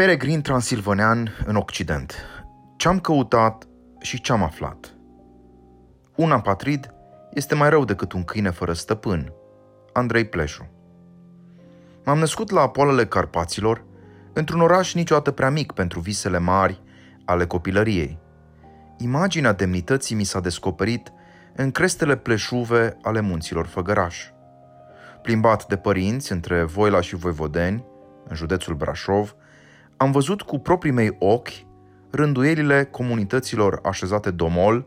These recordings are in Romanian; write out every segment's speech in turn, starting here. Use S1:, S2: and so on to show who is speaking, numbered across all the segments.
S1: Peregrin transilvanean în Occident. Ce-am căutat și ce-am aflat? Un apatrid este mai rău decât un câine fără stăpân. Andrei Pleșu M-am născut la apolele Carpaților, într-un oraș niciodată prea mic pentru visele mari ale copilăriei. Imaginea demnității mi s-a descoperit în crestele pleșuve ale munților Făgăraș. Plimbat de părinți între Voila și Voivodeni, în județul Brașov, am văzut cu proprii mei ochi rânduielile comunităților așezate domol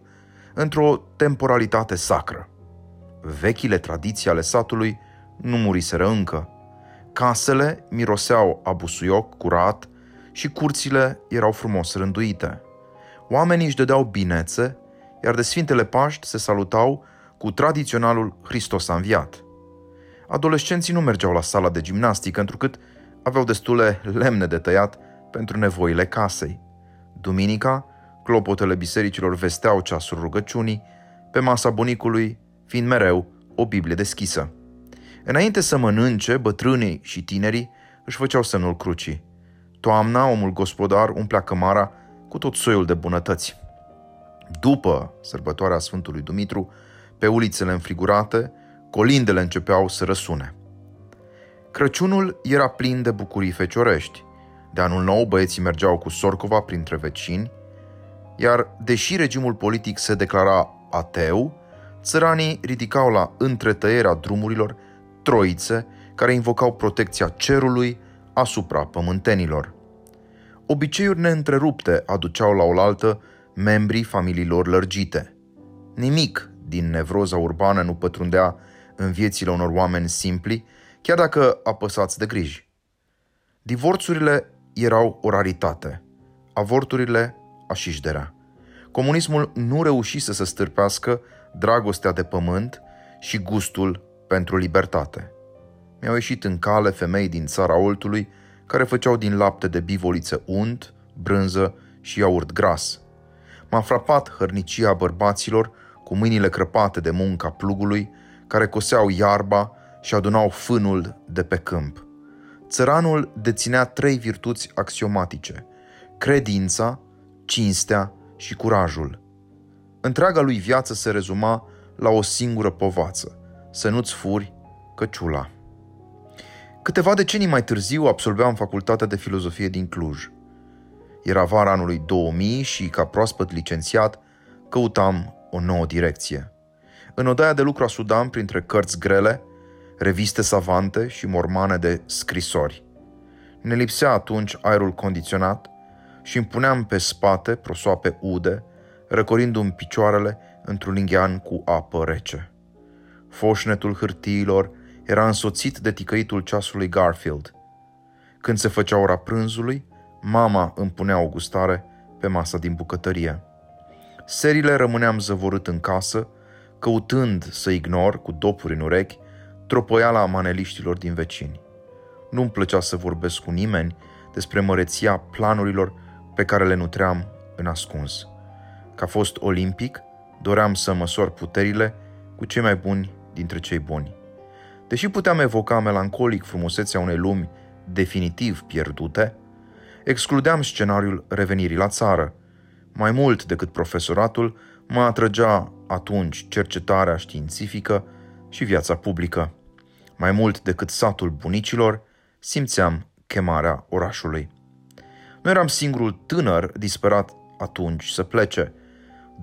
S1: într-o temporalitate sacră. Vechile tradiții ale satului nu muriseră încă. Casele miroseau a busuioc curat și curțile erau frumos rânduite. Oamenii își dădeau binețe, iar de Sfintele Paști se salutau cu tradiționalul Hristos a înviat. Adolescenții nu mergeau la sala de gimnastică, întrucât aveau destule lemne de tăiat pentru nevoile casei. Duminica, clopotele bisericilor vesteau ceasul rugăciunii, pe masa bunicului fiind mereu o Biblie deschisă. Înainte să mănânce, bătrânii și tinerii își făceau semnul crucii. Toamna, omul gospodar umplea cămara cu tot soiul de bunătăți. După sărbătoarea Sfântului Dumitru, pe ulițele înfrigurate, colindele începeau să răsune. Crăciunul era plin de bucurii feciorești. De anul nou, băieții mergeau cu sorcova printre vecini, iar deși regimul politic se declara ateu, țăranii ridicau la întretăierea drumurilor troițe care invocau protecția cerului asupra pământenilor. Obiceiuri neîntrerupte aduceau la oaltă membrii familiilor lărgite. Nimic din nevroza urbană nu pătrundea în viețile unor oameni simpli, chiar dacă apăsați de griji. Divorțurile erau o raritate, avorturile așișderea. Comunismul nu reușise să stârpească dragostea de pământ și gustul pentru libertate. Mi-au ieșit în cale femei din țara Oltului care făceau din lapte de bivoliță unt, brânză și iaurt gras. M-a frapat hărnicia bărbaților cu mâinile crăpate de munca plugului, care coseau iarba și adunau fânul de pe câmp. Țăranul deținea trei virtuți axiomatice: credința, cinstea și curajul. Întreaga lui viață se rezuma la o singură povață: să nu-ți furi căciula. Câteva decenii mai târziu absolveam facultatea de filozofie din Cluj. Era vara anului 2000 și, ca proaspăt licențiat, căutam o nouă direcție. În odaia de lucru a Sudan, printre cărți grele, reviste savante și mormane de scrisori. Ne lipsea atunci aerul condiționat și îmi puneam pe spate prosoape ude, răcorindu-mi picioarele într-un linghean cu apă rece. Foșnetul hârtiilor era însoțit de ticăitul ceasului Garfield. Când se făcea ora prânzului, mama îmi punea o gustare pe masa din bucătărie. Serile rămâneam zăvorât în casă, căutând să ignor, cu dopuri în urechi, tropoiala maneliștilor din vecini. Nu-mi plăcea să vorbesc cu nimeni despre măreția planurilor pe care le nutream în ascuns. Ca fost olimpic, doream să măsor puterile cu cei mai buni dintre cei buni. Deși puteam evoca melancolic frumusețea unei lumi definitiv pierdute, excludeam scenariul revenirii la țară. Mai mult decât profesoratul, mă atrăgea atunci cercetarea științifică și viața publică. Mai mult decât satul bunicilor, simțeam chemarea orașului. Nu eram singurul tânăr disperat atunci să plece.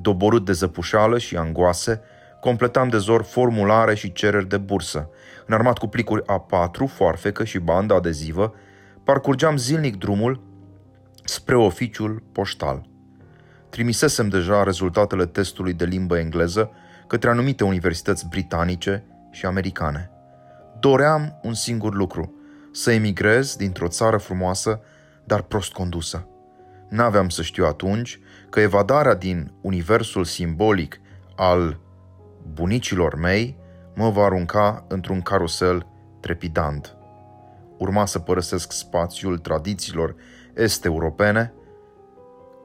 S1: Doborât de zăpușală și angoase, completam de zor formulare și cereri de bursă. Înarmat cu plicuri A4, foarfecă și bandă adezivă, parcurgeam zilnic drumul spre oficiul poștal. Trimisesem deja rezultatele testului de limbă engleză către anumite universități britanice și americane. Doream un singur lucru, să emigrez dintr-o țară frumoasă, dar prost condusă. N-aveam să știu atunci că evadarea din universul simbolic al bunicilor mei mă va arunca într-un carusel trepidant. Urma să părăsesc spațiul tradițiilor est-europene,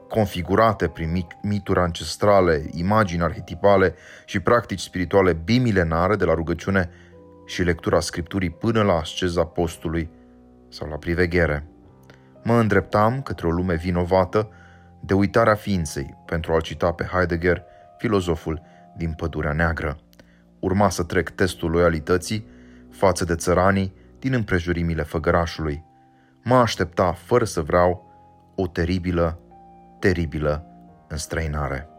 S1: configurate prin mituri ancestrale, imagini arhetipale și practici spirituale bimilenare de la rugăciune și lectura Scripturii până la asceza postului sau la priveghere. Mă îndreptam către o lume vinovată de uitarea ființei, pentru a-l cita pe Heidegger, filozoful din Pădurea Neagră. Urma să trec testul loialității față de țăranii din împrejurimile făgărașului. Mă aștepta, fără să vreau, o teribilă, teribilă înstrăinare.